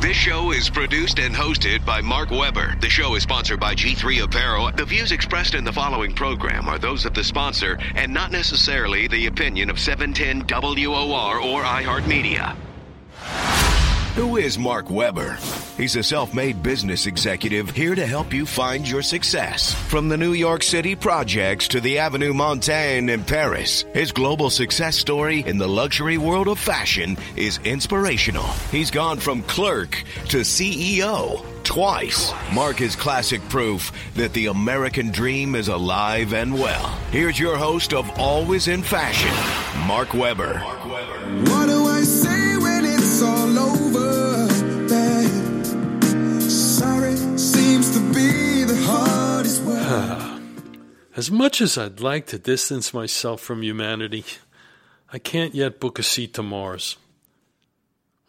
This show is produced and hosted by Mark Weber. The show is sponsored by G3 Apparel. The views expressed in the following program are those of the sponsor and not necessarily the opinion of 710 WOR or iHeartMedia. Who is Mark Weber? He's a self made business executive here to help you find your success. From the New York City projects to the Avenue Montaigne in Paris, his global success story in the luxury world of fashion is inspirational. He's gone from clerk to CEO twice. Mark is classic proof that the American dream is alive and well. Here's your host of Always in Fashion, Mark Weber. Mark Weber. As much as I'd like to distance myself from humanity, I can't yet book a seat to Mars.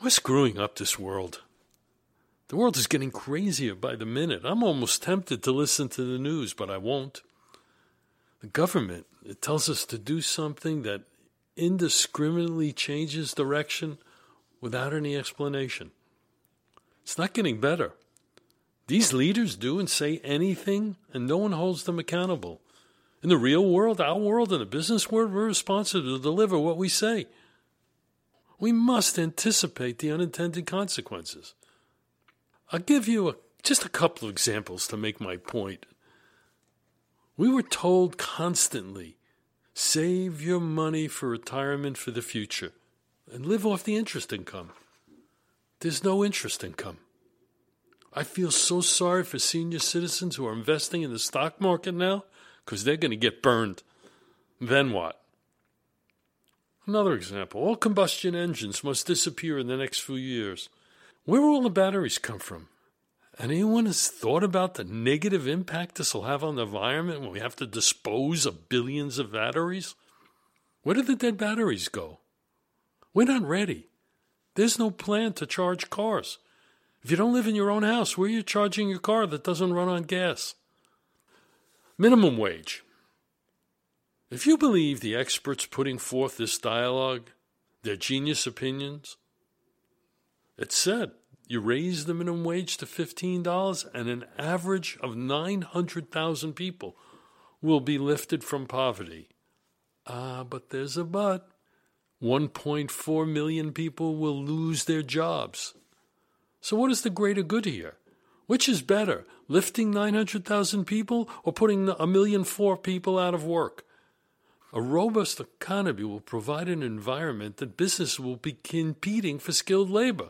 We're screwing up this world. The world is getting crazier by the minute. I'm almost tempted to listen to the news, but I won't. The government, it tells us to do something that indiscriminately changes direction without any explanation. It's not getting better. These leaders do and say anything, and no one holds them accountable. In the real world, our world, in the business world, we're responsible to deliver what we say. We must anticipate the unintended consequences. I'll give you a, just a couple of examples to make my point. We were told constantly save your money for retirement for the future and live off the interest income. There's no interest income. I feel so sorry for senior citizens who are investing in the stock market now because they're going to get burned. Then what? Another example all combustion engines must disappear in the next few years. Where will all the batteries come from? Anyone has thought about the negative impact this will have on the environment when we have to dispose of billions of batteries? Where do the dead batteries go? We're not ready. There's no plan to charge cars. If you don't live in your own house, where are you charging your car that doesn't run on gas? Minimum wage. If you believe the experts putting forth this dialogue, their genius opinions, it said you raise the minimum wage to $15 and an average of 900,000 people will be lifted from poverty. Ah, but there's a but. 1.4 million people will lose their jobs. So, what is the greater good here? Which is better, lifting 900,000 people or putting a million four people out of work? A robust economy will provide an environment that business will be competing for skilled labor.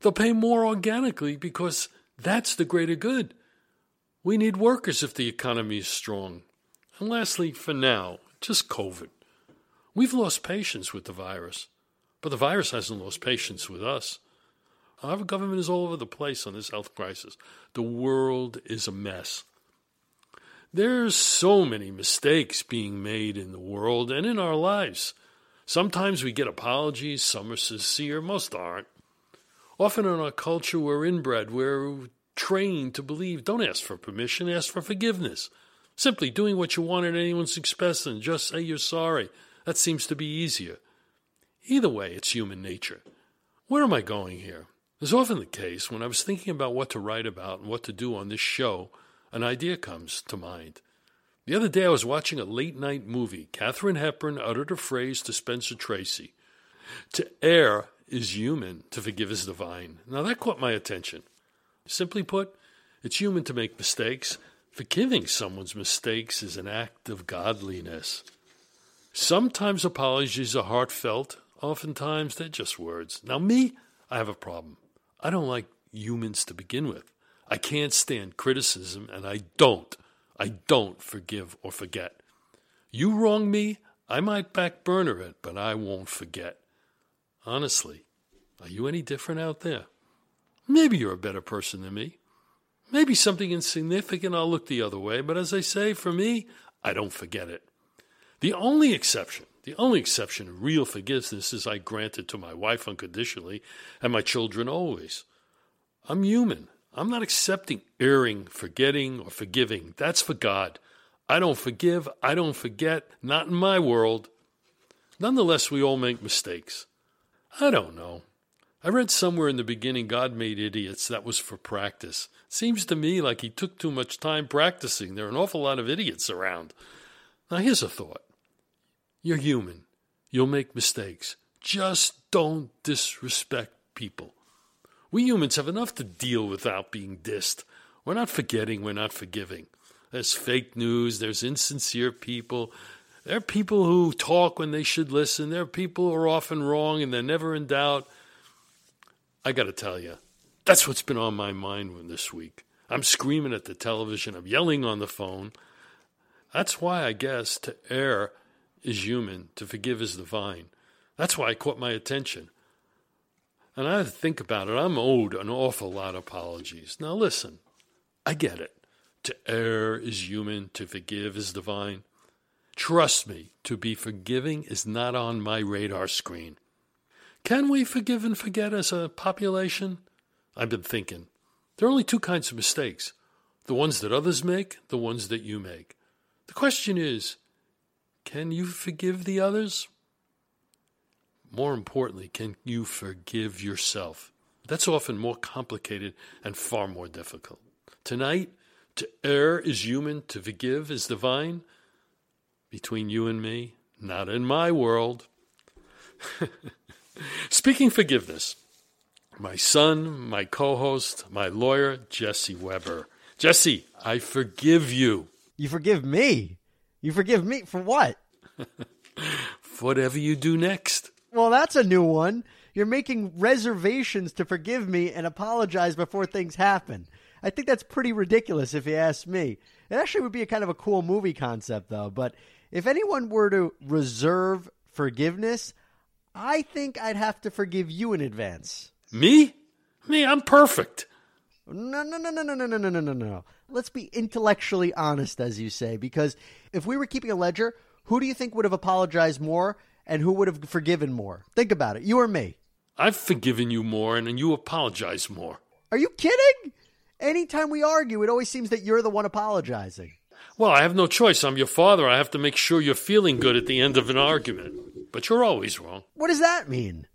They'll pay more organically because that's the greater good. We need workers if the economy is strong. And lastly, for now, just COVID. We've lost patience with the virus, but the virus hasn't lost patience with us. Our government is all over the place on this health crisis. The world is a mess. There's so many mistakes being made in the world and in our lives. Sometimes we get apologies, some are sincere, most aren't. Often in our culture, we're inbred, we're trained to believe don't ask for permission, ask for forgiveness. Simply doing what you want at anyone's expense and just say you're sorry. That seems to be easier. Either way, it's human nature. Where am I going here? As often the case, when I was thinking about what to write about and what to do on this show, an idea comes to mind. The other day I was watching a late night movie. Katharine Hepburn uttered a phrase to Spencer Tracy. To err is human, to forgive is divine. Now that caught my attention. Simply put, it's human to make mistakes. Forgiving someone's mistakes is an act of godliness. Sometimes apologies are heartfelt, oftentimes they're just words. Now, me, I have a problem. I don't like humans to begin with. I can't stand criticism, and I don't. I don't forgive or forget. You wrong me, I might back burner it, but I won't forget. Honestly, are you any different out there? Maybe you're a better person than me. Maybe something insignificant, I'll look the other way, but as I say, for me, I don't forget it. The only exception, the only exception of real forgiveness is I grant it to my wife unconditionally and my children always. I'm human. I'm not accepting erring, forgetting, or forgiving. That's for God. I don't forgive. I don't forget. Not in my world. Nonetheless, we all make mistakes. I don't know. I read somewhere in the beginning God made idiots. That was for practice. Seems to me like he took too much time practicing. There are an awful lot of idiots around. Now, here's a thought you're human, you'll make mistakes. Just don't disrespect people. We humans have enough to deal without being dissed. We're not forgetting, we're not forgiving. There's fake news, there's insincere people. There are people who talk when they should listen. There are people who are often wrong and they're never in doubt. I got to tell you, that's what's been on my mind this week. I'm screaming at the television, I'm yelling on the phone. That's why I guess to err is human, to forgive is divine. That's why it caught my attention. And I think about it. I'm owed an awful lot of apologies. Now, listen, I get it. To err is human, to forgive is divine. Trust me, to be forgiving is not on my radar screen. Can we forgive and forget as a population? I've been thinking. There are only two kinds of mistakes the ones that others make, the ones that you make. The question is can you forgive the others? More importantly, can you forgive yourself? That's often more complicated and far more difficult. Tonight, to err is human, to forgive is divine. Between you and me, not in my world. Speaking forgiveness, my son, my co host, my lawyer, Jesse Weber. Jesse, I forgive you. You forgive me? You forgive me for what? Whatever you do next. Well, that's a new one. You're making reservations to forgive me and apologize before things happen. I think that's pretty ridiculous if you ask me. It actually would be a kind of a cool movie concept, though. But if anyone were to reserve forgiveness, I think I'd have to forgive you in advance. Me? Me, I'm perfect. No, no, no, no, no, no, no, no, no, no, no. Let's be intellectually honest, as you say, because if we were keeping a ledger, who do you think would have apologized more and who would have forgiven more? Think about it. You or me? I've forgiven you more and you apologize more. Are you kidding? Anytime we argue, it always seems that you're the one apologizing. Well, I have no choice. I'm your father. I have to make sure you're feeling good at the end of an argument. But you're always wrong. What does that mean?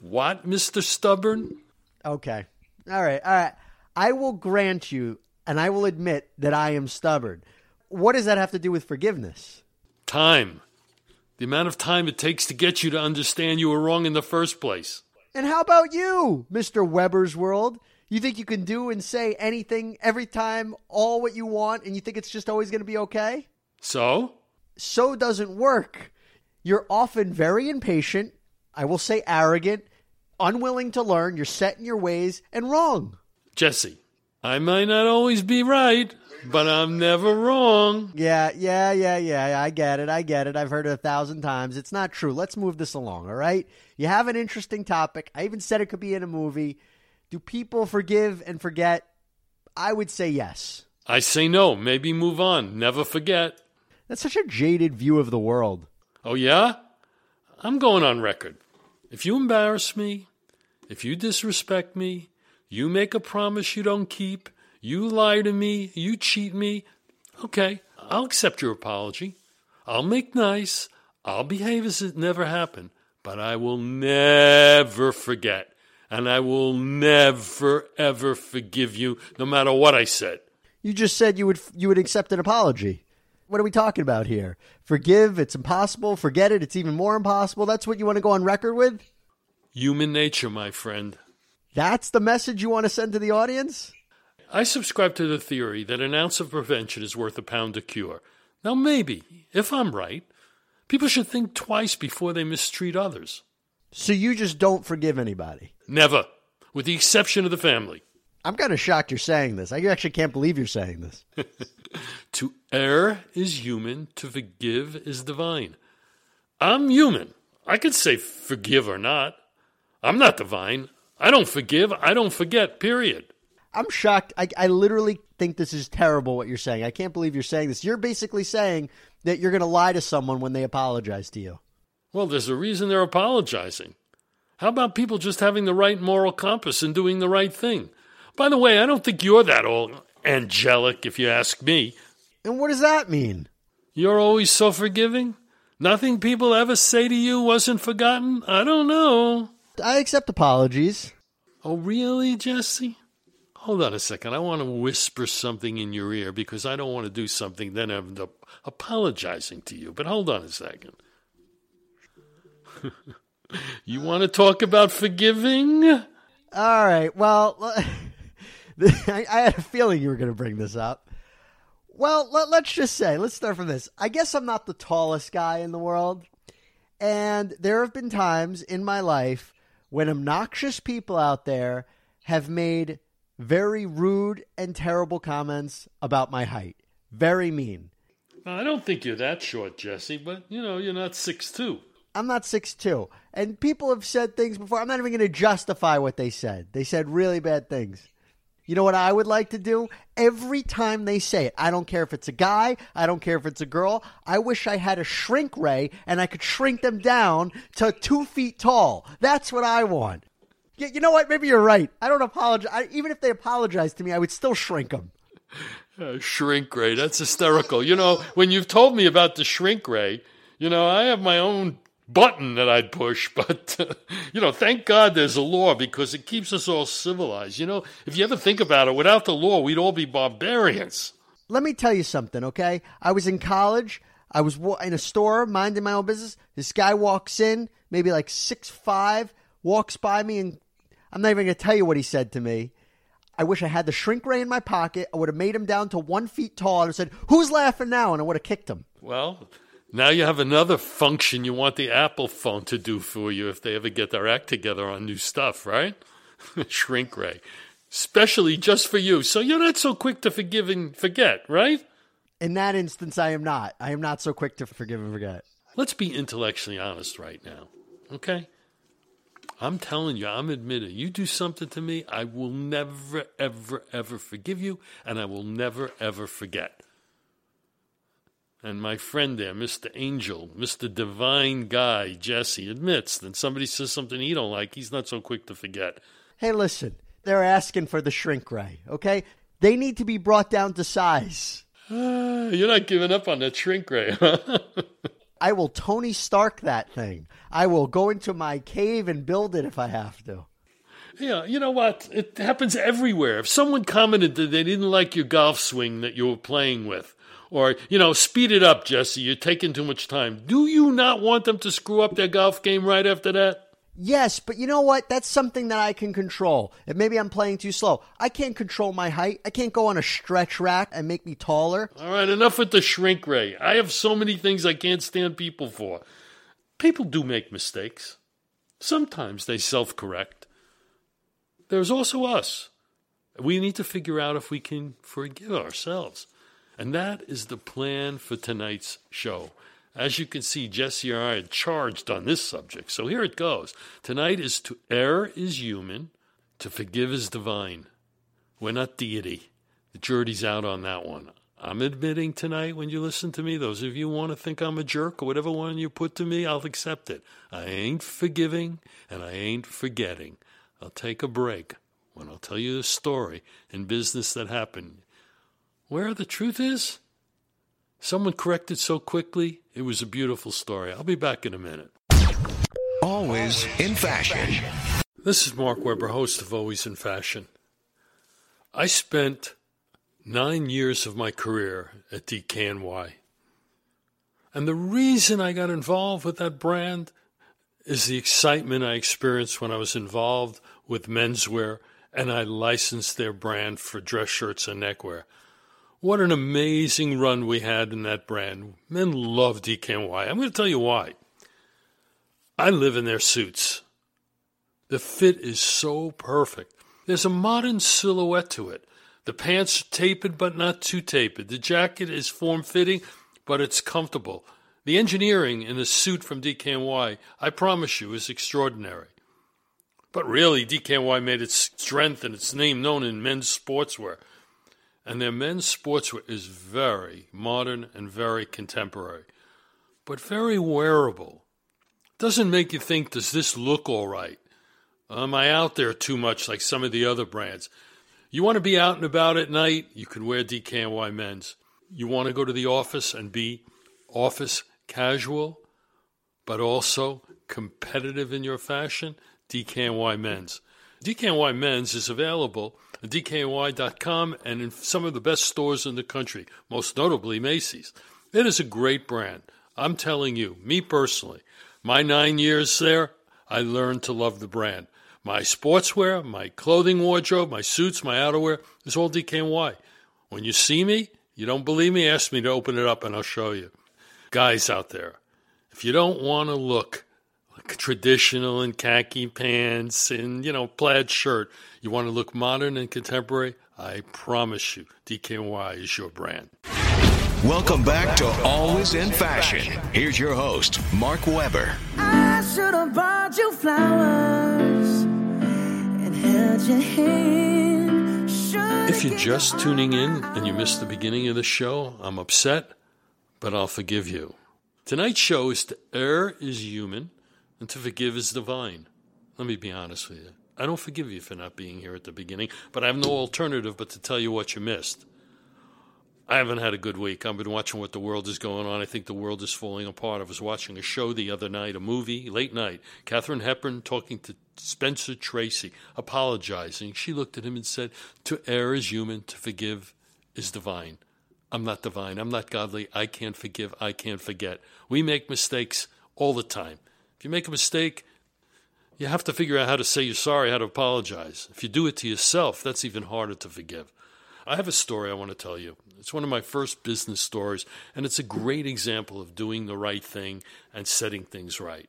What, Mr. Stubborn? Okay. All right. All right. I will grant you and I will admit that I am stubborn. What does that have to do with forgiveness? Time. The amount of time it takes to get you to understand you were wrong in the first place. And how about you, Mr. Weber's World? You think you can do and say anything every time, all what you want, and you think it's just always going to be okay? So? So doesn't work. You're often very impatient, I will say arrogant, unwilling to learn, you're set in your ways, and wrong. Jesse, I might not always be right, but I'm never wrong. Yeah, yeah, yeah, yeah. I get it. I get it. I've heard it a thousand times. It's not true. Let's move this along, all right? You have an interesting topic. I even said it could be in a movie. Do people forgive and forget? I would say yes. I say no. Maybe move on. Never forget. That's such a jaded view of the world. Oh, yeah? I'm going on record. If you embarrass me, if you disrespect me, you make a promise you don't keep, you lie to me, you cheat me, okay, I'll accept your apology. I'll make nice. I'll behave as if it never happened. But I will never forget. And I will never, ever forgive you, no matter what I said. You just said you would you would accept an apology. What are we talking about here? Forgive, it's impossible. Forget it, it's even more impossible. That's what you want to go on record with? Human nature, my friend. That's the message you want to send to the audience? I subscribe to the theory that an ounce of prevention is worth a pound of cure. Now, maybe, if I'm right, people should think twice before they mistreat others. So you just don't forgive anybody? Never, with the exception of the family. I'm kind of shocked you're saying this. I actually can't believe you're saying this. to err is human, to forgive is divine. I'm human. I could say forgive or not. I'm not divine. I don't forgive. I don't forget, period. I'm shocked. I, I literally think this is terrible what you're saying. I can't believe you're saying this. You're basically saying that you're going to lie to someone when they apologize to you. Well, there's a reason they're apologizing. How about people just having the right moral compass and doing the right thing? By the way, I don't think you're that all angelic, if you ask me. And what does that mean? You're always so forgiving? Nothing people ever say to you wasn't forgotten? I don't know. I accept apologies. Oh, really, Jesse? Hold on a second. I want to whisper something in your ear because I don't want to do something, then end up apologizing to you. But hold on a second. you want to talk about forgiving? All right. Well, I, I had a feeling you were going to bring this up. Well, let, let's just say, let's start from this. I guess I'm not the tallest guy in the world. And there have been times in my life when obnoxious people out there have made very rude and terrible comments about my height. Very mean. I don't think you're that short, Jesse, but you know, you're not six two. I'm not six two, And people have said things before. I'm not even going to justify what they said. They said really bad things. You know what I would like to do? Every time they say it, I don't care if it's a guy, I don't care if it's a girl, I wish I had a shrink ray and I could shrink them down to two feet tall. That's what I want. You, you know what? Maybe you're right. I don't apologize. I, even if they apologize to me, I would still shrink them. Uh, shrink ray. That's hysterical. You know, when you've told me about the shrink ray, you know, I have my own button that I'd push, but uh, you know, thank God there's a law because it keeps us all civilized. You know, if you ever think about it, without the law, we'd all be barbarians. Let me tell you something, okay? I was in college. I was in a store minding my own business. This guy walks in, maybe like six five, walks by me, and I'm not even going to tell you what he said to me. I wish I had the shrink ray in my pocket. I would have made him down to one feet tall and said, "Who's laughing now?" And I would have kicked him. Well, now you have another function you want the Apple phone to do for you if they ever get their act together on new stuff, right? Shrink ray. Especially just for you. So you're not so quick to forgive and forget, right? In that instance, I am not. I am not so quick to forgive and forget. Let's be intellectually honest right now, okay? I'm telling you, I'm admitting, you do something to me, I will never, ever, ever forgive you, and I will never, ever forget. And my friend there, Mr. Angel, Mr. Divine Guy, Jesse, admits that somebody says something he don't like, he's not so quick to forget. Hey, listen, they're asking for the shrink ray, okay? They need to be brought down to size. You're not giving up on that shrink ray, huh? I will Tony Stark that thing. I will go into my cave and build it if I have to. Yeah, you know what? It happens everywhere. If someone commented that they didn't like your golf swing that you were playing with, or, you know, speed it up, Jesse, you're taking too much time. Do you not want them to screw up their golf game right after that? Yes, but you know what? That's something that I can control. And maybe I'm playing too slow. I can't control my height. I can't go on a stretch rack and make me taller. All right, enough with the shrink ray. I have so many things I can't stand people for. People do make mistakes. Sometimes they self correct. There's also us. We need to figure out if we can forgive ourselves. And that is the plan for tonight's show. As you can see, Jesse and I are charged on this subject. So here it goes. Tonight is to err is human, to forgive is divine. We're not deity. The jury's out on that one. I'm admitting tonight when you listen to me, those of you who want to think I'm a jerk or whatever one you put to me, I'll accept it. I ain't forgiving and I ain't forgetting. I'll take a break when I'll tell you a story in business that happened where the truth is, someone corrected so quickly, it was a beautiful story. I'll be back in a minute. Always in fashion. This is Mark Weber, host of Always in Fashion. I spent nine years of my career at DKNY. And the reason I got involved with that brand is the excitement I experienced when I was involved with menswear and I licensed their brand for dress shirts and neckwear. What an amazing run we had in that brand. Men love DKNY. I'm going to tell you why. I live in their suits. The fit is so perfect. There's a modern silhouette to it. The pants are tapered but not too tapered. The jacket is form fitting but it's comfortable. The engineering in a suit from DKNY, I promise you, is extraordinary. But really, DKNY made its strength and its name known in men's sportswear and their men's sportswear is very modern and very contemporary, but very wearable. Doesn't make you think, does this look all right? Am I out there too much like some of the other brands? You want to be out and about at night? You can wear DKNY men's. You want to go to the office and be office casual, but also competitive in your fashion? DKNY Men's. DKNY Men's is available DKNY.com and in some of the best stores in the country, most notably Macy's. It is a great brand. I'm telling you, me personally, my nine years there, I learned to love the brand. My sportswear, my clothing wardrobe, my suits, my outerwear is all DKNY. When you see me, you don't believe me, ask me to open it up and I'll show you. Guys out there, if you don't want to look like traditional in khaki pants and, you know, plaid shirt, you want to look modern and contemporary, I promise you, DKNY is your brand. Welcome back to Always in Fashion. Here's your host, Mark Weber. I should have brought you flowers and held your hand. Should've If you're just tuning in and you missed the beginning of the show, I'm upset, but I'll forgive you. Tonight's show is to err is human and to forgive is divine. Let me be honest with you. I don't forgive you for not being here at the beginning, but I have no alternative but to tell you what you missed. I haven't had a good week. I've been watching what the world is going on. I think the world is falling apart. I was watching a show the other night, a movie, late night. Katharine Hepburn talking to Spencer Tracy, apologizing. She looked at him and said, To err is human, to forgive is divine. I'm not divine. I'm not godly. I can't forgive. I can't forget. We make mistakes all the time. If you make a mistake, you have to figure out how to say you're sorry, how to apologize. If you do it to yourself, that's even harder to forgive. I have a story I want to tell you. It's one of my first business stories, and it's a great example of doing the right thing and setting things right.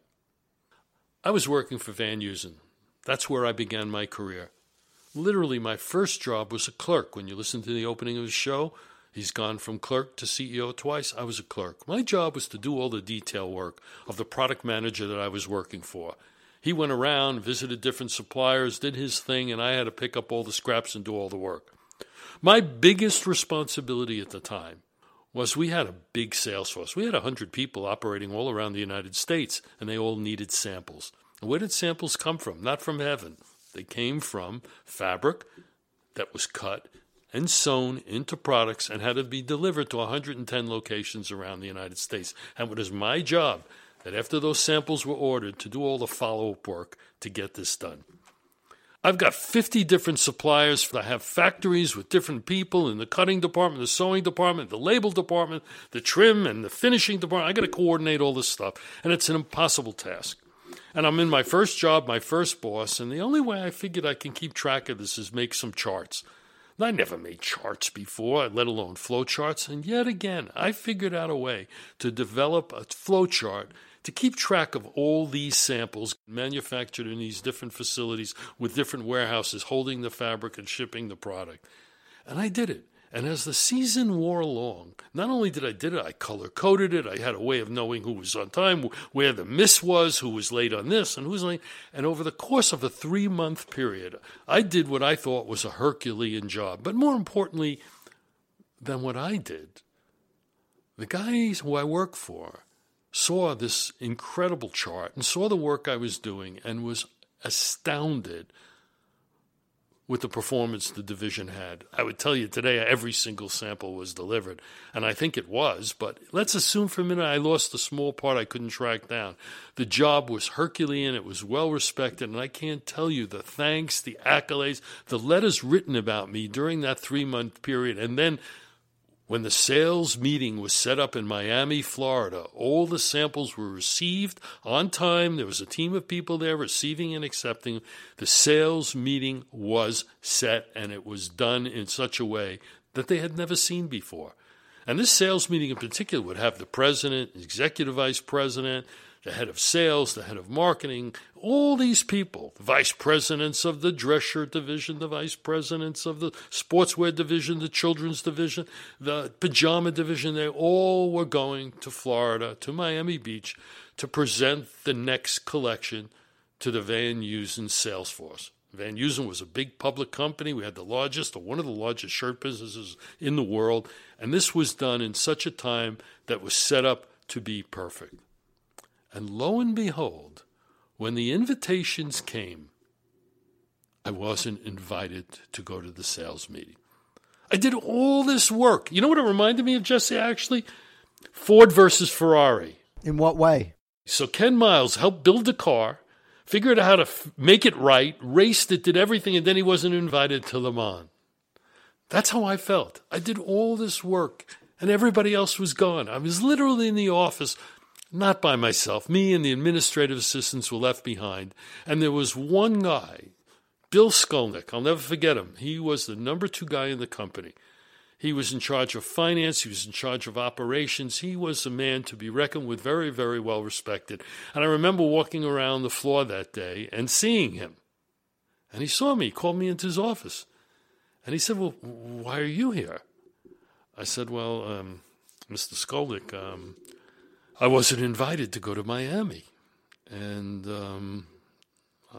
I was working for Van Heusen. That's where I began my career. Literally, my first job was a clerk. When you listen to the opening of the show, he's gone from clerk to CEO twice. I was a clerk. My job was to do all the detail work of the product manager that I was working for. He went around, visited different suppliers, did his thing, and I had to pick up all the scraps and do all the work. My biggest responsibility at the time was we had a big sales force. We had 100 people operating all around the United States, and they all needed samples. And where did samples come from? Not from heaven. They came from fabric that was cut and sewn into products and had to be delivered to 110 locations around the United States. And it was my job that after those samples were ordered to do all the follow up work to get this done. I've got 50 different suppliers. I have factories with different people in the cutting department, the sewing department, the label department, the trim and the finishing department. I got to coordinate all this stuff, and it's an impossible task. And I'm in my first job, my first boss, and the only way I figured I can keep track of this is make some charts. I never made charts before, let alone flow charts, and yet again, I figured out a way to develop a flow chart to keep track of all these samples manufactured in these different facilities with different warehouses holding the fabric and shipping the product. And I did it. And as the season wore along, not only did I did it, I color coded it. I had a way of knowing who was on time, where the miss was, who was late on this, and who was late. And over the course of a three month period, I did what I thought was a Herculean job. But more importantly than what I did, the guys who I work for saw this incredible chart and saw the work I was doing and was astounded with the performance the division had. I would tell you today every single sample was delivered, and I think it was, but let's assume for a minute I lost the small part I couldn't track down. The job was Herculean, it was well respected, and I can't tell you the thanks, the accolades, the letters written about me during that three month period, and then when the sales meeting was set up in Miami, Florida, all the samples were received on time. There was a team of people there receiving and accepting. The sales meeting was set and it was done in such a way that they had never seen before. And this sales meeting in particular would have the president, executive vice president, the head of sales, the head of marketing, all these people, the vice presidents of the dress shirt division, the vice presidents of the sportswear division, the children's division, the pajama division, they all were going to Florida, to Miami Beach, to present the next collection to the Van Heusen sales force. Van Heusen was a big public company. We had the largest or one of the largest shirt businesses in the world. And this was done in such a time that was set up to be perfect. And lo and behold, when the invitations came, I wasn't invited to go to the sales meeting. I did all this work. You know what it reminded me of, Jesse, actually? Ford versus Ferrari. In what way? So Ken Miles helped build the car. figured out how to f- make it right, raced it, did everything, and then he wasn't invited to Le Mans. That's how I felt. I did all this work, and everybody else was gone. I was literally in the office, not by myself. Me and the administrative assistants were left behind, and there was one guy, Bill Skolnick. I'll never forget him. He was the number two guy in the company. He was in charge of finance. He was in charge of operations. He was a man to be reckoned with, very, very well respected. And I remember walking around the floor that day and seeing him. And he saw me, called me into his office. And he said, Well, why are you here? I said, Well, um, Mr. Skolnick, um, I wasn't invited to go to Miami. And um,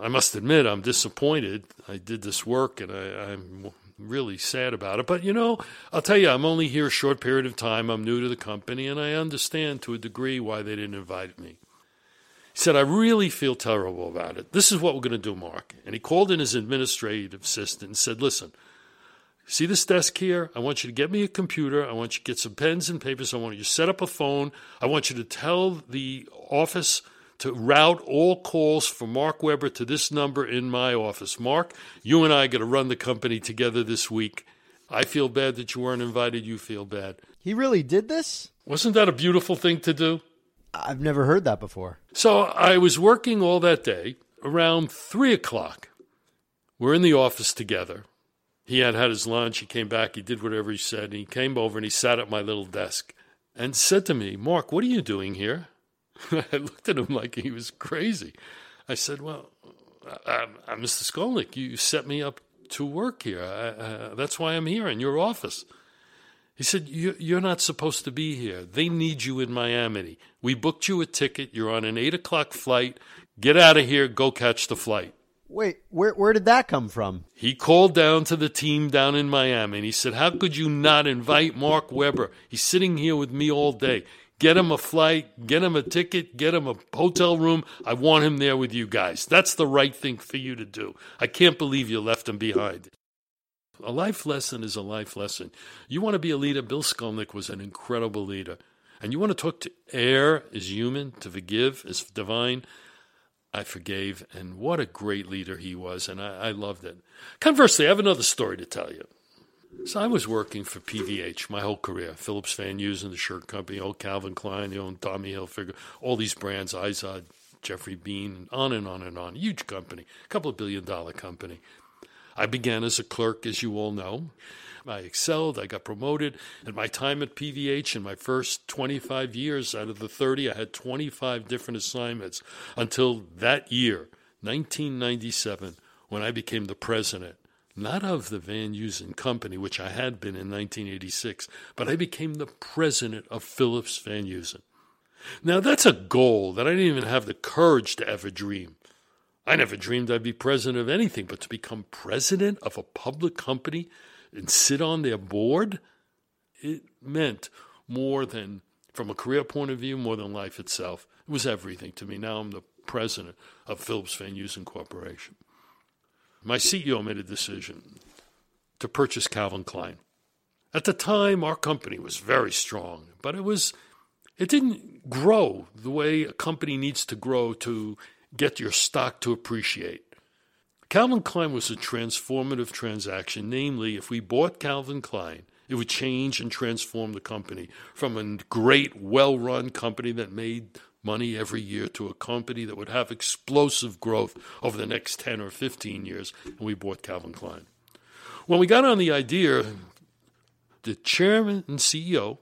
I must admit, I'm disappointed. I did this work and I, I'm really sad about it. But you know, I'll tell you, I'm only here a short period of time. I'm new to the company, and I understand to a degree why they didn't invite me. He said, I really feel terrible about it. This is what we're going to do, Mark. And he called in his administrative assistant and said, Listen, see this desk here? I want you to get me a computer. I want you to get some pens and papers. I want you to set up a phone. I want you to tell the office to route all calls from Mark Weber to this number in my office. Mark, you and I are going to run the company together this week. I feel bad that you weren't invited. You feel bad. He really did this? Wasn't that a beautiful thing to do? I've never heard that before. So I was working all that day. Around three o'clock, we're in the office together. He had had his lunch. He came back. He did whatever he said. And he came over and he sat at my little desk and said to me, Mark, what are you doing here? I looked at him like he was crazy. I said, Well, I, I, Mr. Skolnick, you set me up to work here. I, uh, that's why I'm here in your office. He said, You're not supposed to be here. They need you in Miami. We booked you a ticket. You're on an 8 o'clock flight. Get out of here. Go catch the flight. Wait, where where did that come from? He called down to the team down in Miami and he said, How could you not invite Mark Weber? He's sitting here with me all day. Get him a flight, get him a ticket, get him a hotel room. I want him there with you guys. That's the right thing for you to do. I can't believe you left him behind. A life lesson is a life lesson. You want to be a leader? Bill Skolnick was an incredible leader. And you want to talk to err is human, to forgive is divine. I forgave, and what a great leader he was, and I, I loved it. Conversely, I have another story to tell you. So I was working for PVH my whole career. Phillips Van Heusen, the shirt company, old Calvin Klein, the old Tommy Hilfiger, all these brands, Izod, Geoffrey Beene, on and on and on. Huge company, a couple of billion dollar company. I began as a clerk, as you all know. I excelled, I got promoted. At my time at PVH, in my first 25 years out of the 30, I had 25 different assignments until that year, 1997, when I became the president not of the Van Heusen Company, which I had been in 1986, but I became the president of Phillips Van Heusen. Now, that's a goal that I didn't even have the courage to ever dream. I never dreamed I'd be president of anything, but to become president of a public company and sit on their board, it meant more than, from a career point of view, more than life itself. It was everything to me. Now I'm the president of Phillips Van Heusen Corporation my CEO made a decision to purchase Calvin Klein. At the time, our company was very strong, but it was it didn't grow the way a company needs to grow to get your stock to appreciate. Calvin Klein was a transformative transaction, namely, if we bought Calvin Klein, it would change and transform the company from a great, well run company that made money every year to a company that would have explosive growth over the next 10 or 15 years, and we bought Calvin Klein. When we got on the idea, the chairman and CEO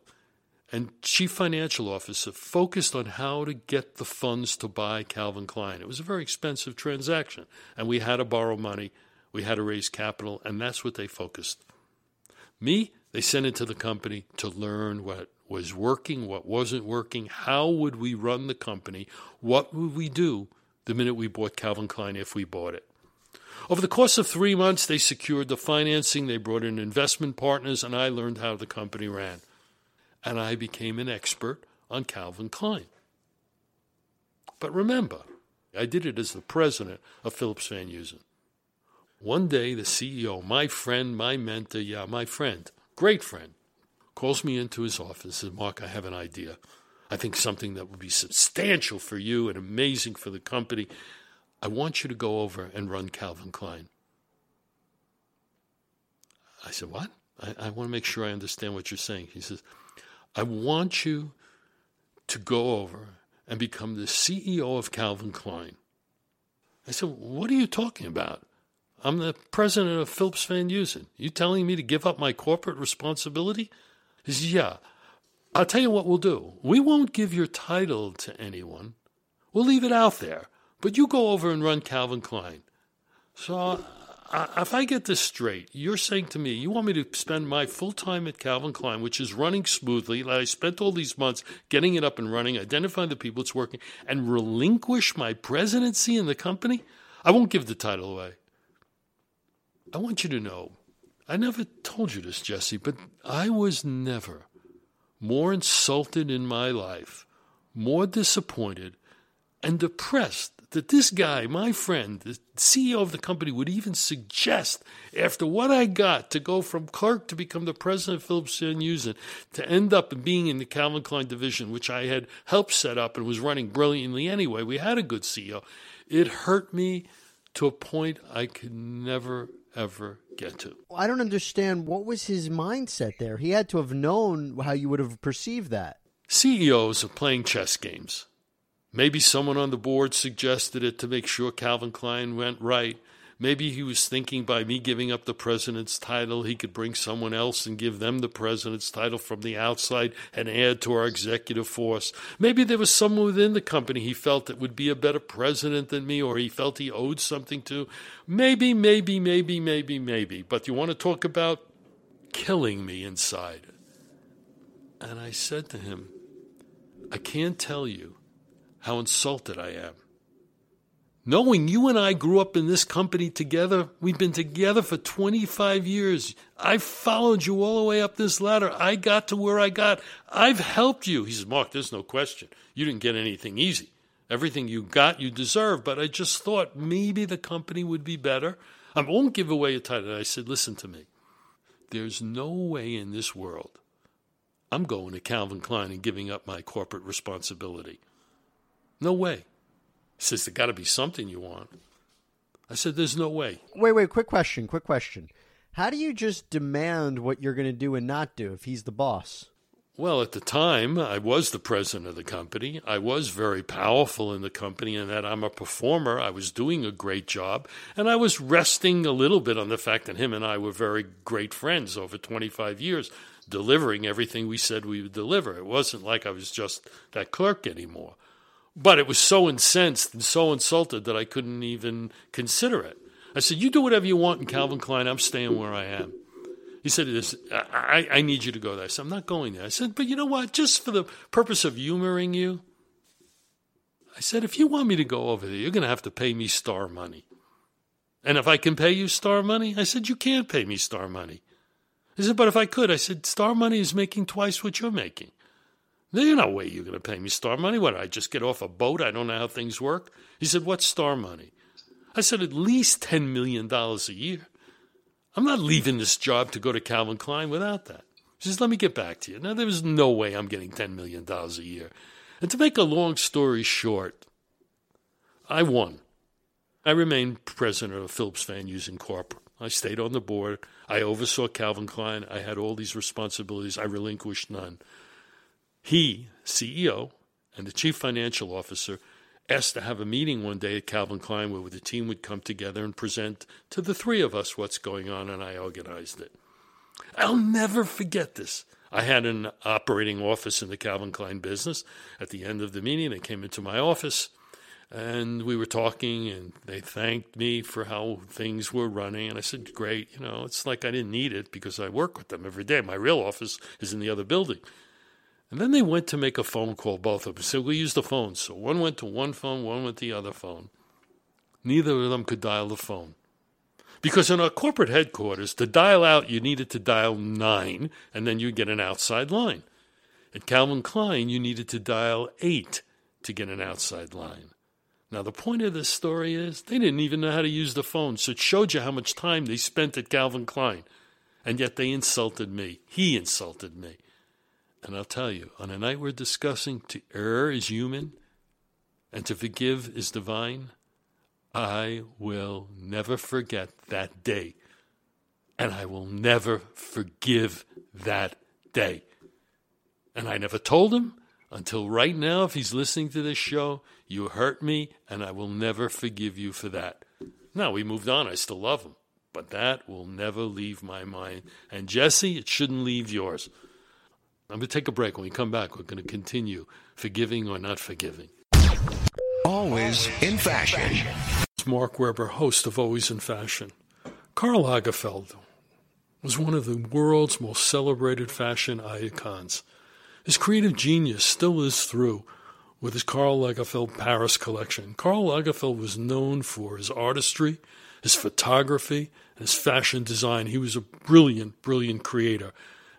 and chief financial officer focused on how to get the funds to buy Calvin Klein. It was a very expensive transaction, and we had to borrow money, we had to raise capital, and that's what they focused. Me, they sent into the company to learn what was working, what wasn't working, how would we run the company, what would we do the minute we bought Calvin Klein if we bought it. Over the course of three months, they secured the financing, they brought in investment partners, and I learned how the company ran. And I became an expert on Calvin Klein. But remember, I did it as the president of Phillips Van Heusen. One day, the CEO, my friend, my mentor, yeah, my friend, great friend, calls me into his office and says, Mark, I have an idea. I think something that would be substantial for you and amazing for the company. I want you to go over and run Calvin Klein. I said, What? I, I want to make sure I understand what you're saying. He says, I want you to go over and become the CEO of Calvin Klein. I said, What are you talking about? I'm the president of Phillips Van Heusen. You telling me to give up my corporate responsibility? He says, Yeah. I'll tell you what we'll do. We won't give your title to anyone. We'll leave it out there. But you go over and run Calvin Klein. So if I get this straight, you're saying to me, you want me to spend my full time at Calvin Klein, which is running smoothly, that I spent all these months getting it up and running, identifying the people it's working, and relinquish my presidency in the company? I won't give the title away. I want you to know, I never told you this, Jesse, but I was never more insulted in my life, more disappointed, and depressed that this guy, my friend, the CEO of the company, would even suggest, after what I got, to go from clerk to become the president of Phillips Van Heusen, to end up being in the Calvin Klein division, which I had helped set up and was running brilliantly anyway. We had a good CEO. It hurt me to a point I could never ever get to. I don't understand what was his mindset there. He had to have known how you would have perceived that. CEOs are playing chess games. Maybe someone on the board suggested it to make sure Calvin Klein went right. Maybe he was thinking by me giving up the president's title, he could bring someone else and give them the president's title from the outside and add to our executive force. Maybe there was someone within the company he felt that would be a better president than me or he felt he owed something to. Maybe, maybe, maybe, maybe, maybe. But you want to talk about killing me inside? And I said to him, I can't tell you how insulted I am. Knowing you and I grew up in this company together, we've been together for 25 years. I followed you all the way up this ladder. I got to where I got. I've helped you. He says, Mark, there's no question. You didn't get anything easy. Everything you got, you deserve. But I just thought maybe the company would be better. I won't give away a title. I said, listen to me. There's no way in this world I'm going to Calvin Klein and giving up my corporate responsibility. No way. He says, There's got to be something you want. I said, There's no way. Wait, wait, quick question, quick question. How do you just demand what you're going to do and not do if he's the boss? Well, at the time, I was the president of the company. I was very powerful in the company in that I'm a performer. I was doing a great job. And I was resting a little bit on the fact that him and I were very great friends over 25 years, delivering everything we said we would deliver. It wasn't like I was just that clerk anymore. But it was so incensed and so insulted that I couldn't even consider it. I said, You do whatever you want in Calvin Klein. I'm staying where I am. He said, I, I need you to go there. I said, I'm not going there. I said, But you know what? Just for the purpose of humoring you, I said, If you want me to go over there, you're going to have to pay me star money. And if I can pay you star money, I said, You can't pay me star money. He said, But if I could, I said, Star money is making twice what you're making. There's no way you're going to pay me star money. What, I just get off a boat? I don't know how things work. He said, What's star money? I said, At least $10 million a year. I'm not leaving this job to go to Calvin Klein without that. He says, Let me get back to you. Now, there was no way I'm getting $10 million a year. And to make a long story short, I won. I remained president of Phillips Van Heusen Corporate. I stayed on the board. I oversaw Calvin Klein. I had all these responsibilities. I relinquished none. He, CEO, and the chief financial officer asked to have a meeting one day at Calvin Klein where the team would come together and present to the three of us what's going on, and I organized it. I'll never forget this. I had an operating office in the Calvin Klein business. At the end of the meeting, they came into my office and we were talking, and they thanked me for how things were running. And I said, Great, you know, it's like I didn't need it because I work with them every day. My real office is in the other building. And then they went to make a phone call, both of them. So we used the phone. So one went to one phone, one went to the other phone. Neither of them could dial the phone. Because in our corporate headquarters, to dial out, you needed to dial nine, and then you get an outside line. At Calvin Klein, you needed to dial eight to get an outside line. Now, the point of this story is they didn't even know how to use the phone, so it showed you how much time they spent at Calvin Klein. And yet they insulted me. He insulted me. And I'll tell you, on a night we're discussing to err is human and to forgive is divine, I will never forget that day. And I will never forgive that day. And I never told him until right now, if he's listening to this show, you hurt me, and I will never forgive you for that. Now, we moved on. I still love him. But that will never leave my mind. And Jesse, it shouldn't leave yours. I'm going to take a break. When we come back, we're going to continue forgiving or not forgiving. Always in fashion. It's Mark Weber, host of Always in Fashion. Karl Lagerfeld was one of the world's most celebrated fashion icons. His creative genius still is through with his Karl Lagerfeld Paris collection. Karl Lagerfeld was known for his artistry, his photography, and his fashion design. He was a brilliant, brilliant creator.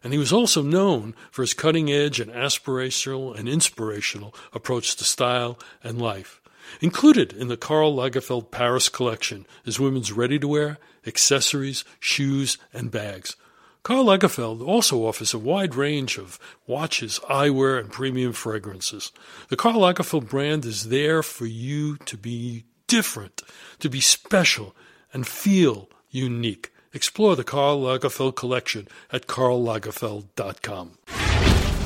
And he was also known for his cutting edge and aspirational and inspirational approach to style and life. Included in the Karl Lagerfeld Paris collection is women's ready to wear, accessories, shoes, and bags. Karl Lagerfeld also offers a wide range of watches, eyewear, and premium fragrances. The Karl Lagerfeld brand is there for you to be different, to be special, and feel unique. Explore the Karl Lagerfeld collection at karllagerfeld.com.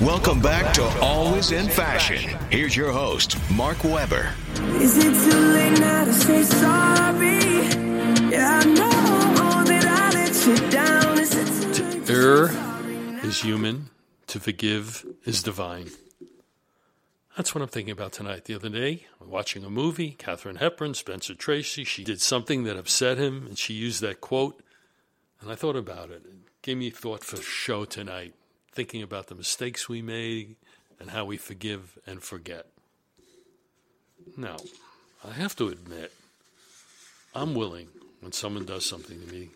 Welcome back to Always in Fashion. Here's your host, Mark Weber. Is it too late now to say sorry? Yeah, I know that I let you down. Is it too late to Err say sorry now? is human, to forgive is divine. That's what I'm thinking about tonight. The other day, watching a movie, Katharine Hepburn, Spencer Tracy. She did something that upset him, and she used that quote. And I thought about it. It gave me thought for show tonight, thinking about the mistakes we made and how we forgive and forget. Now, I have to admit, I'm willing, when someone does something to me,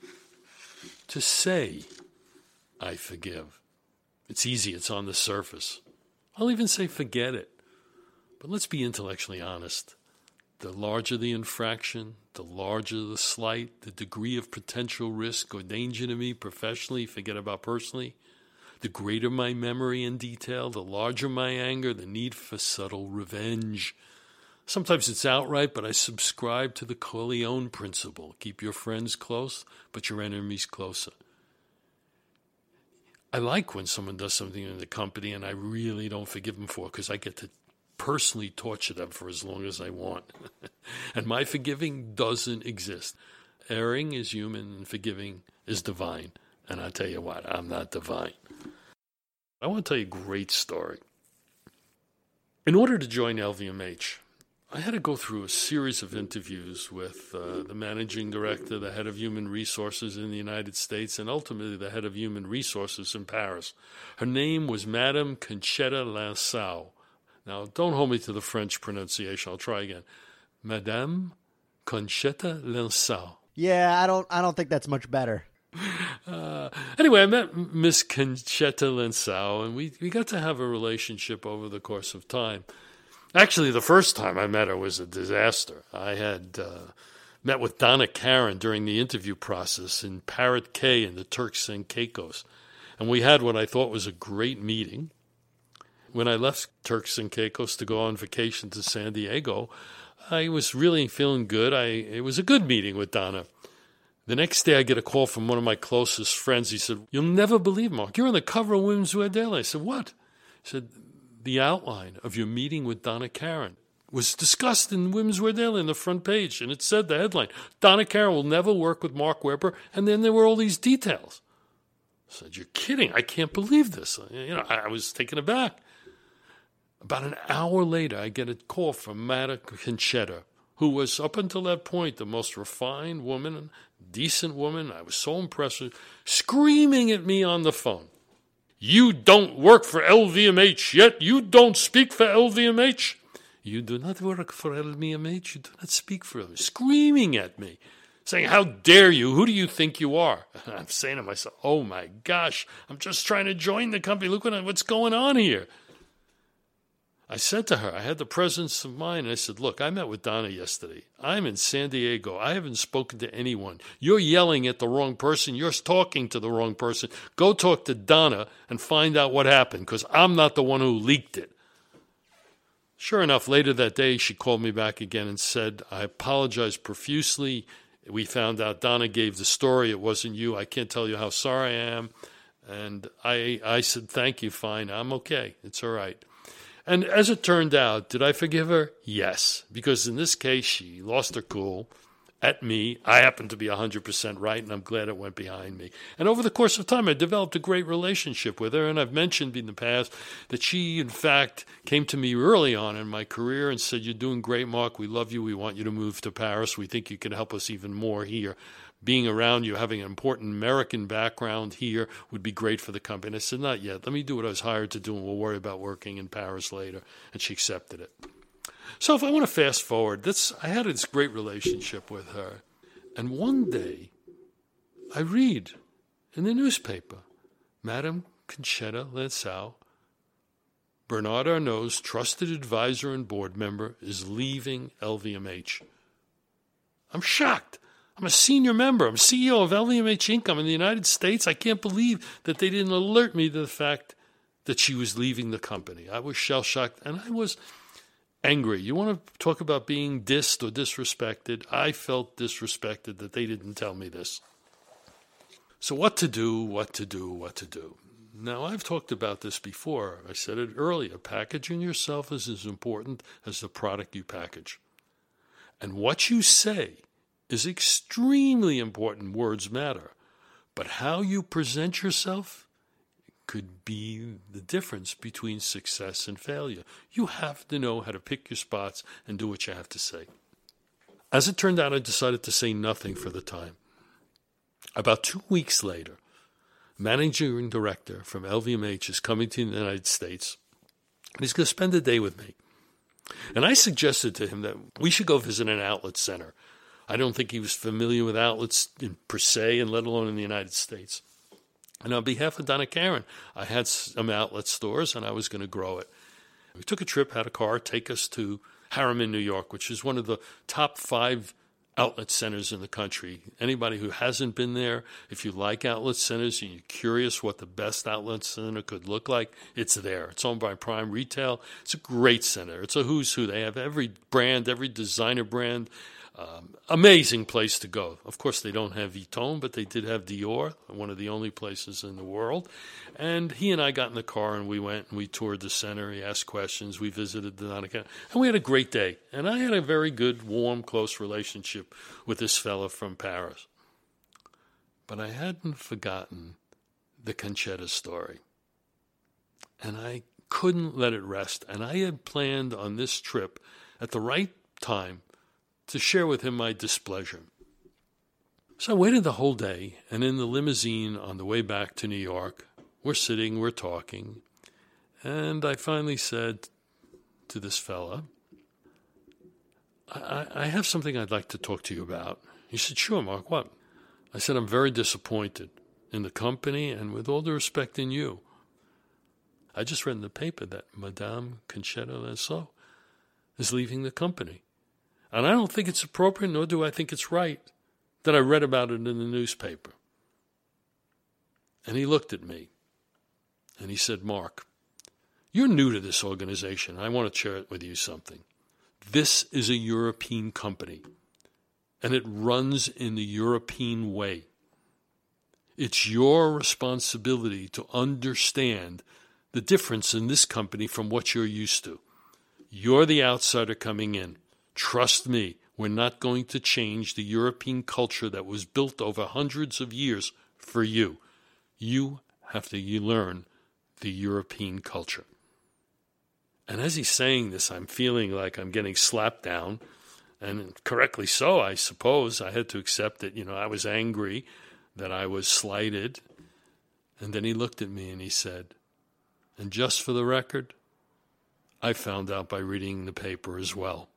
to say, I forgive. It's easy, it's on the surface. I'll even say forget it. But let's be intellectually honest. The larger the infraction, the larger the slight, the degree of potential risk or danger to me professionally, forget about personally, the greater my memory and detail, the larger my anger, the need for subtle revenge. Sometimes it's outright, but I subscribe to the Corleone principle keep your friends close, but your enemies closer. I like when someone does something in the company and I really don't forgive them for it because I get to personally torture them for as long as I want. and my forgiving doesn't exist. Erring is human and forgiving is divine. And I tell you what, I'm not divine. I want to tell you a great story. In order to join LVMH, I had to go through a series of interviews with uh, the managing director, the head of human resources in the United States, and ultimately the head of human resources in Paris. Her name was Madame Concetta Lanciaux. Now, don't hold me to the French pronunciation. I'll try again. Madame Concetta Lanciaux. Yeah, I don't. I don't think that's much better. Uh, anyway, I met Miss Concetta Lanciaux, and we, we got to have a relationship over the course of time. Actually, the first time I met her was a disaster. I had uh, met with Donna Karan during the interview process in Parrot Cay in the Turks and Caicos. And we had what I thought was a great meeting. When I left Turks and Caicos to go on vacation to San Diego, I was really feeling good. I it was a good meeting with Donna. The next day, I get a call from one of my closest friends. He said, "You'll never believe, Mark. You're on the cover of Women's Wear Daily." I said, "What?" He said, "The outline of your meeting with Donna Karan was discussed in Women's Wear Daily on the front page, and it said the headline: Donna Karan will never work with Mark Weber." And then there were all these details. I said, "You're kidding! I can't believe this." You know, I was taken aback. About an hour later, I get a call from Madame Concetta, who was up until that point the most refined woman, decent woman. I was so impressed with, screaming at me on the phone. You don't work for LVMH yet. You don't speak for LVMH. You do not work for LVMH. You do not speak for them. Screaming at me, saying, How dare you? Who do you think you are? I'm saying to myself, Oh my gosh, I'm just trying to join the company. Look what, what's going on here. I said to her, I had the presence of mind. I said, Look, I met with Donna yesterday. I'm in San Diego. I haven't spoken to anyone. You're yelling at the wrong person. You're talking to the wrong person. Go talk to Donna and find out what happened because I'm not the one who leaked it. Sure enough, later that day, she called me back again and said, I apologize profusely. We found out Donna gave the story. It wasn't you. I can't tell you how sorry I am. And I, I said, Thank you, fine. I'm okay. It's all right. And as it turned out, did I forgive her? Yes, because in this case, she lost her cool at me. I happened to be 100% right, and I'm glad it went behind me. And over the course of time, I developed a great relationship with her. And I've mentioned in the past that she, in fact, came to me early on in my career and said, You're doing great, Mark. We love you. We want you to move to Paris. We think you can help us even more here. Being around you, having an important American background here would be great for the company. I said, Not yet. Let me do what I was hired to do, and we'll worry about working in Paris later. And she accepted it. So if I want to fast forward, that's I had this great relationship with her. And one day I read in the newspaper, Madame Concetta Lanciaux, Bernard Arnault's trusted advisor and board member, is leaving LVMH. I'm shocked. I'm a senior member. I'm CEO of LVMH Income in the United States. I can't believe that they didn't alert me to the fact that she was leaving the company. I was shell shocked, and I was angry. You want to talk about being dissed or disrespected? I felt disrespected that they didn't tell me this. So, what to do, what to do, what to do? Now, I've talked about this before. I said it earlier. Packaging yourself is as important as the product you package. And what you say is extremely important. Words matter. But how you present yourself could be the difference between success and failure. You have to know how to pick your spots and do what you have to say. As it turned out, I decided to say nothing for the time. About two weeks later, managing director from LVMH is coming to the United States, and he's going to spend a day with me. And I suggested to him that we should go visit an outlet center. I don't think he was familiar with outlets in, per se, and let alone in the United States. And on behalf of Donna Karan, I had some outlet stores and I was going to grow it. We took a trip, had a car take us to Harriman, New York, which is one of the top five outlet centers in the country. Anybody who hasn't been there, if you like outlet centers and you're curious what the best outlet center could look like, it's there. It's owned by Prime Retail. It's a great center. It's a who's who. They have every brand, every designer brand. Um, amazing place to go. Of course, they don't have Vuitton, but they did have Dior, one of the only places in the world. And he and I got in the car and we went and we toured the center. He asked questions. We visited the Donica, and we had a great day. And I had a very good, warm, close relationship with this fellow from Paris. But I hadn't forgotten the Concetta story. And I couldn't let it rest. And I had planned on this trip at the right time to share with him my displeasure. So I waited the whole day, and in the limousine on the way back to New York, we're sitting, we're talking, and I finally said to this fella, I, I have something I'd like to talk to you about. He said, Sure, Mark, what? I said, I'm very disappointed in the company and with all the respect in you. I just read in the paper that Madame Concetta Lanciaux is leaving the company. And I don't think it's appropriate, nor do I think it's right, that I read about it in the newspaper. And he looked at me and he said, Mark, you're new to this organization. I want to share it with you something. This is a European company, and it runs in the European way. It's your responsibility to understand the difference in this company from what you're used to. You're the outsider coming in. Trust me, we're not going to change the European culture that was built over hundreds of years for you. You have to learn the European culture. And as he's saying this, I'm feeling like I'm getting slapped down, and correctly so, I suppose. I had to accept that, you know, I was angry, that I was slighted. And then he looked at me and he said, And just for the record, I found out by reading the paper as well.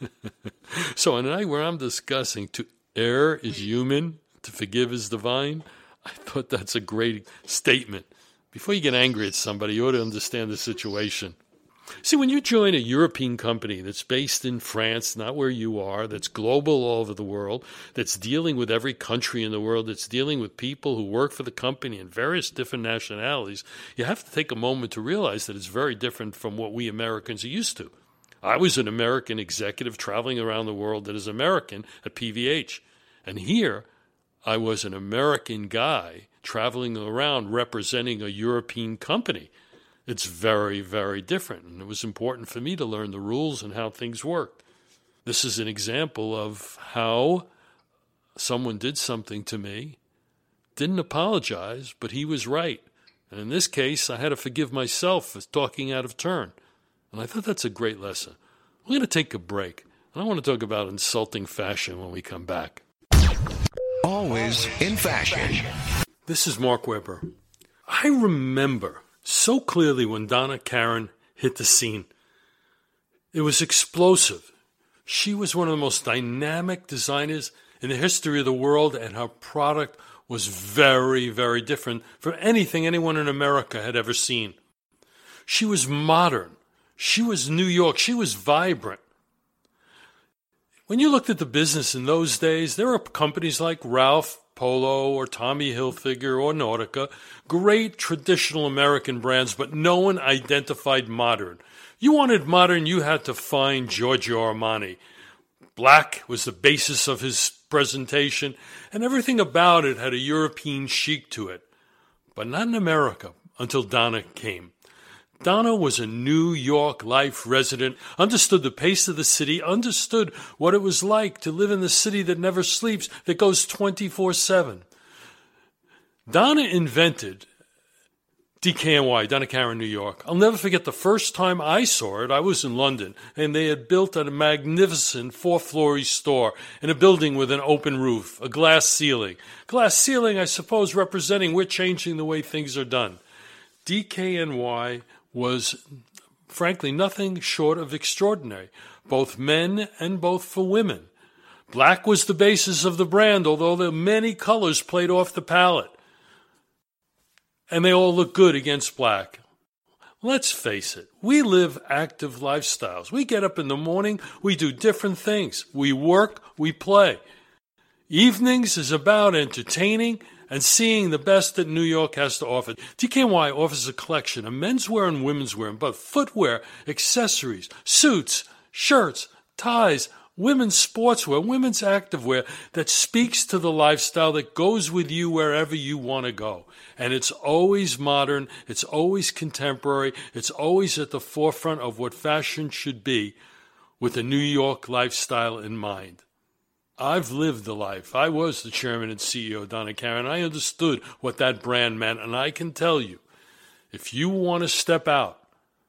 so, a night where I'm discussing to err is human, to forgive is divine, I thought that's a great statement. Before you get angry at somebody, you ought to understand the situation. See, when you join a European company that's based in France, not where you are, that's global all over the world, that's dealing with every country in the world, that's dealing with people who work for the company in various different nationalities, you have to take a moment to realize that it's very different from what we Americans are used to. I was an American executive traveling around the world that is American at PVH. And here, I was an American guy traveling around representing a European company. It's very, very different. And it was important for me to learn the rules and how things work. This is an example of how someone did something to me, didn't apologize, but he was right. And in this case, I had to forgive myself for talking out of turn. And I thought that's a great lesson. We're going to take a break. And I want to talk about insulting fashion when we come back. Always in fashion. This is Mark Weber. I remember so clearly when Donna Karan hit the scene. It was explosive. She was one of the most dynamic designers in the history of the world, and her product was very, very different from anything anyone in America had ever seen. She was modern. She was New York. She was vibrant. When you looked at the business in those days, there were companies like Ralph Polo or Tommy Hilfiger or Nautica, great traditional American brands, but no one identified modern. You wanted modern, you had to find Giorgio Armani. Black was the basis of his presentation, and everything about it had a European chic to it. But not in America until Donna came. Donna was a New York life resident, understood the pace of the city, understood what it was like to live in the city that never sleeps, that goes 24 7. Donna invented DKNY, Donna Karan, New York. I'll never forget the first time I saw it. I was in London, and they had built a magnificent four floor store in a building with an open roof, a glass ceiling. Glass ceiling, I suppose, representing we're changing the way things are done. DKNY was frankly nothing short of extraordinary, both men and both for women. Black was the basis of the brand, although the many colors played off the palette. And they all look good against black. Let's face it, we live active lifestyles. We get up in the morning, we do different things. We work, we play. Evenings is about entertaining and seeing the best that New York has to offer. DKNY offers a collection of menswear and womenswear both footwear, accessories, suits, shirts, ties, women's sportswear, women's activewear that speaks to the lifestyle that goes with you wherever you want to go. And it's always modern, it's always contemporary, it's always at the forefront of what fashion should be with a New York lifestyle in mind. I've lived the life. I was the chairman and CEO of Donna Karan. I understood what that brand meant, and I can tell you, if you want to step out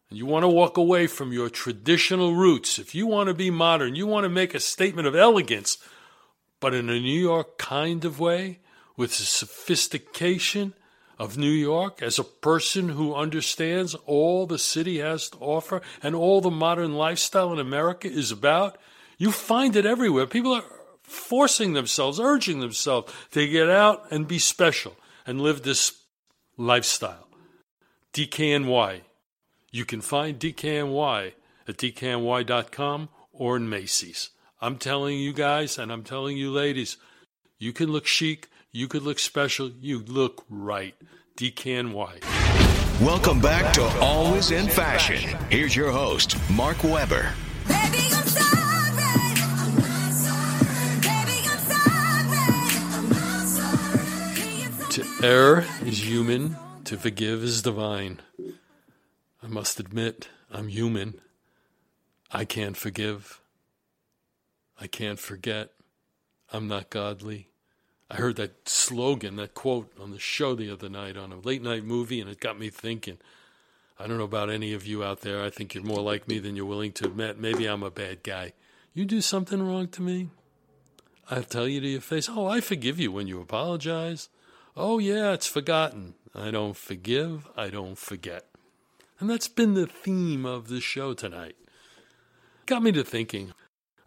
and you want to walk away from your traditional roots, if you want to be modern, you want to make a statement of elegance, but in a New York kind of way, with the sophistication of New York, as a person who understands all the city has to offer and all the modern lifestyle in America is about, you find it everywhere. People are forcing themselves, urging themselves to get out and be special and live this lifestyle. DKNY. You can find DKNY at DKNY.com or in Macy's. I'm telling you guys, and I'm telling you ladies, you can look chic, you could look special, you look right. DKNY. Welcome back to Always in Fashion. Here's your host, Mark Weber. Baby, To err is human, to forgive is divine. I must admit, I'm human. I can't forgive. I can't forget. I'm not godly. I heard that slogan, that quote on the show the other night on a late night movie, and it got me thinking. I don't know about any of you out there. I think you're more like me than you're willing to admit. Maybe I'm a bad guy. You do something wrong to me, I'll tell you to your face, Oh, I forgive you when you apologize. Oh, yeah, it's forgotten. I don't forgive, I don't forget. And that's been the theme of the show tonight. Got me to thinking.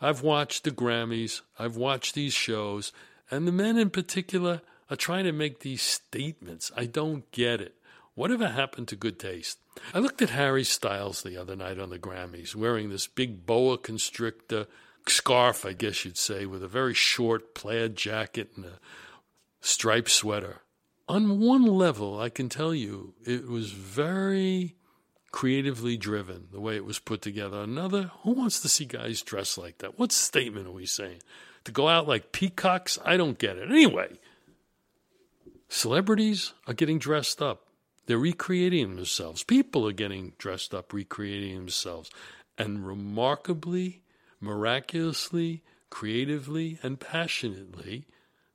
I've watched the Grammys, I've watched these shows, and the men in particular are trying to make these statements. I don't get it. Whatever happened to good taste? I looked at Harry Styles the other night on the Grammys, wearing this big boa constrictor scarf, I guess you'd say, with a very short plaid jacket and a striped sweater. On one level, I can tell you, it was very creatively driven, the way it was put together. Another, who wants to see guys dressed like that? What statement are we saying? To go out like peacocks? I don't get it. Anyway, celebrities are getting dressed up. They're recreating themselves. People are getting dressed up, recreating themselves. And remarkably, miraculously, creatively, and passionately,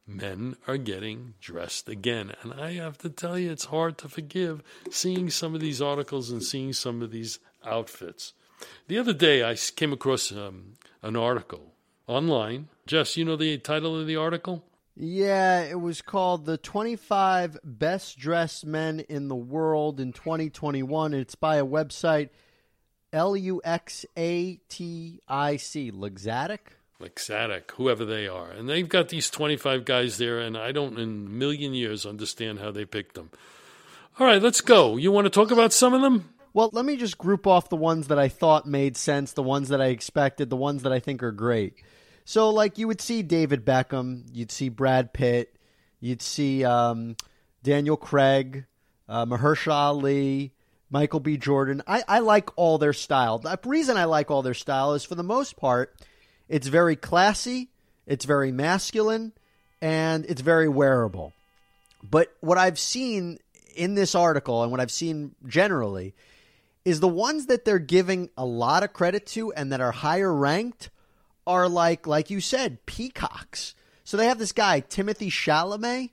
men are getting dressed again. And I have to tell you, it's hard to forgive seeing some of these articles and seeing some of these outfits. The other day, I came across um, an article online. Jess, you know the title of the article? Yeah, it was called The 25 Best Dressed Men in the World in 2021. It's by a website, L U X A T I C, Luxatic. Luxatic, whoever they are. And they've got these 25 guys there, and I don't in a million years understand how they picked them. All right, let's go. You want to talk about some of them? Well, let me just group off the ones that I thought made sense, the ones that I expected, the ones that I think are great. So, like, you would see David Beckham, you'd see Brad Pitt, you'd see um, Daniel Craig, uh, Mahershala Ali, Michael B. Jordan. I, I like all their style. The reason I like all their style is, for the most part, it's very classy, it's very masculine, and it's very wearable. But what I've seen in this article and what I've seen generally is the ones that they're giving a lot of credit to and that are higher ranked are like like you said peacocks. So they have this guy Timothy Chalamet.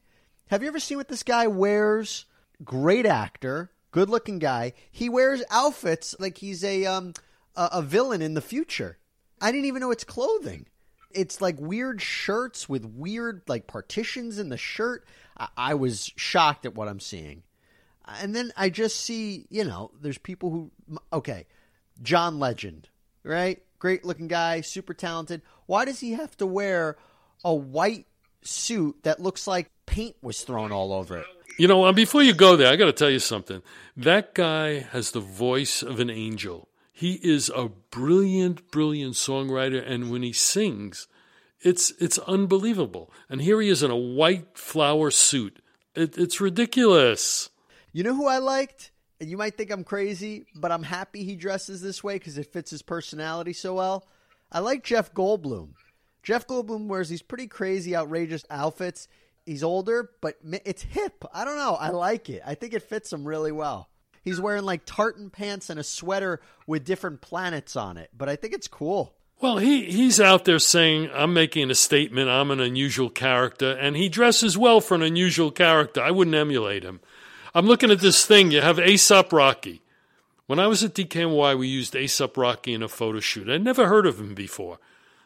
Have you ever seen what this guy wears? Great actor, good looking guy. He wears outfits like he's a um a, a villain in the future. I didn't even know it's clothing. It's like weird shirts with weird like partitions in the shirt. I, I was shocked at what I'm seeing. And then I just see, you know, there's people who okay, John Legend, right? Great looking guy, super talented. Why does he have to wear a white suit that looks like paint was thrown all over it? You know, before you go there, I got to tell you something. That guy has the voice of an angel. He is a brilliant, brilliant songwriter, and when he sings, it's it's unbelievable. And here he is in a white flower suit. It, it's ridiculous. You know who I liked? And you might think I'm crazy, but I'm happy he dresses this way because it fits his personality so well. I like Jeff Goldblum. Jeff Goldblum wears these pretty crazy, outrageous outfits. He's older, but it's hip. I don't know. I like it. I think it fits him really well. He's wearing like tartan pants and a sweater with different planets on it, but I think it's cool. Well, he, he's out there saying, I'm making a statement, I'm an unusual character, and he dresses well for an unusual character. I wouldn't emulate him. I'm looking at this thing. You have A$AP Rocky. When I was at DKNY, we used A$AP Rocky in a photo shoot. I'd never heard of him before.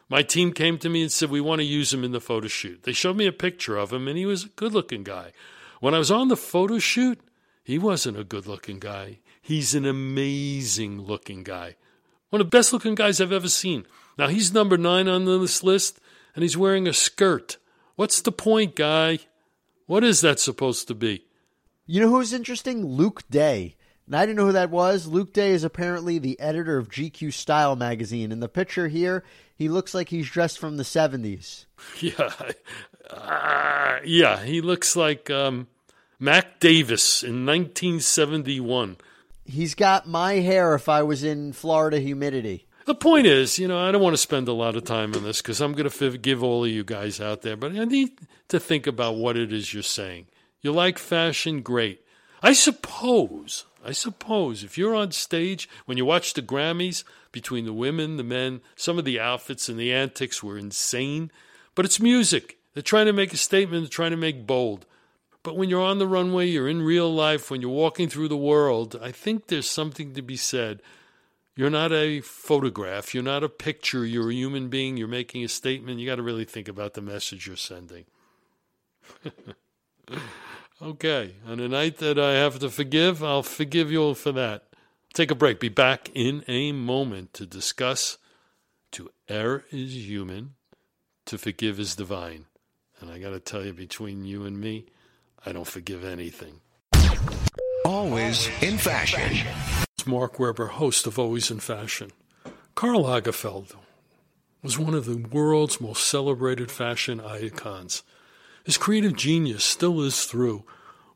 My team came to me and said, We want to use him in the photo shoot. They showed me a picture of him, and he was a good looking guy. When I was on the photo shoot, he wasn't a good looking guy. He's an amazing looking guy. One of the best looking guys I've ever seen. Now, he's number nine on this list, and he's wearing a skirt. What's the point, guy? What is that supposed to be? You know who's interesting? Luke Day. And I didn't know who that was. Luke Day is apparently the editor of GQ Style magazine. In the picture here, he looks like he's dressed from the 70s. Yeah. Uh, yeah, he looks like um, Mac Davis in 1971. He's got my hair if I was in Florida humidity. The point is, you know, I don't want to spend a lot of time on this because I'm going to give all of you guys out there, but I need to think about what it is you're saying. You like fashion? Great. I suppose, I suppose, if you're on stage, when you watch the Grammys, between the women, the men, some of the outfits and the antics were insane. But it's music. They're trying to make a statement, they're trying to make bold. But when you're on the runway, you're in real life, when you're walking through the world, I think there's something to be said. You're not a photograph, you're not a picture, you're a human being, you're making a statement. You got to really think about the message you're sending. Okay, on a night that I have to forgive, I'll forgive you all for that. Take a break. Be back in a moment to discuss to err is human, to forgive is divine. And I got to tell you, between you and me, I don't forgive anything. Always in fashion. It's Mark Weber, host of Always in Fashion. Karl Lagerfeld was one of the world's most celebrated fashion icons. His creative genius still is through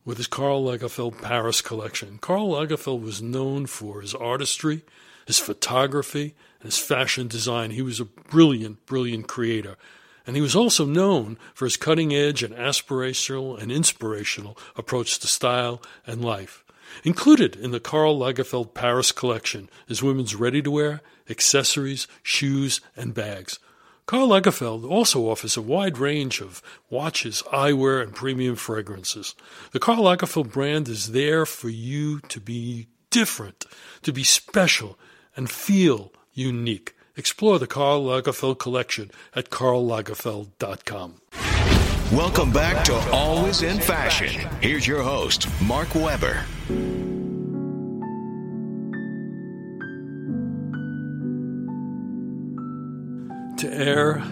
with his Karl Lagerfeld Paris collection. Karl Lagerfeld was known for his artistry, his photography, and his fashion design. He was a brilliant, brilliant creator. And he was also known for his cutting edge and aspirational and inspirational approach to style and life. Included in the Karl Lagerfeld Paris collection is women's ready to wear, accessories, shoes, and bags. Karl Lagerfeld also offers a wide range of watches, eyewear, and premium fragrances. The Karl Lagerfeld brand is there for you to be different, to be special, and feel unique. Explore the Karl Lagerfeld collection at karllagerfeld.com. Welcome back to Always in Fashion. Here's your host, Mark Weber. To err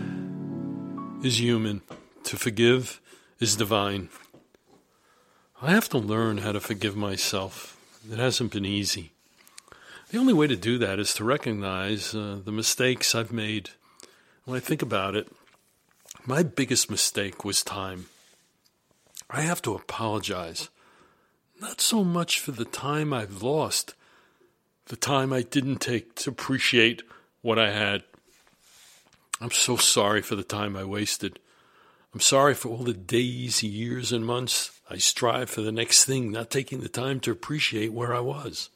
is human, to forgive is divine. I have to learn how to forgive myself. It hasn't been easy. The only way to do that is to recognize uh, the mistakes I've made. When I think about it, my biggest mistake was time. I have to apologize, not so much for the time I've lost, the time I didn't take to appreciate what I had. I'm so sorry for the time I wasted. I'm sorry for all the days, years, and months I strive for the next thing, not taking the time to appreciate where I was.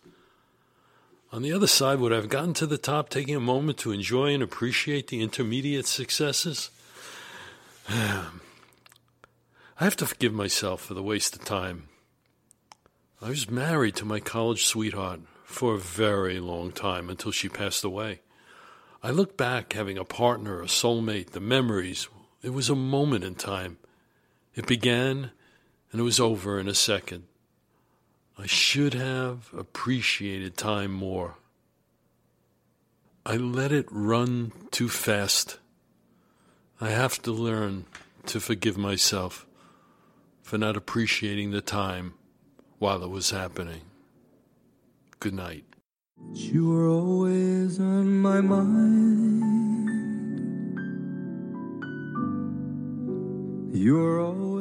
On the other side, would I have gotten to the top taking a moment to enjoy and appreciate the intermediate successes? I have to forgive myself for the waste of time. I was married to my college sweetheart for a very long time until she passed away. I look back having a partner, a soulmate, the memories. It was a moment in time. It began and it was over in a second. I should have appreciated time more. I let it run too fast. I have to learn to forgive myself for not appreciating the time while it was happening. Good night. You were always on my mind. You were always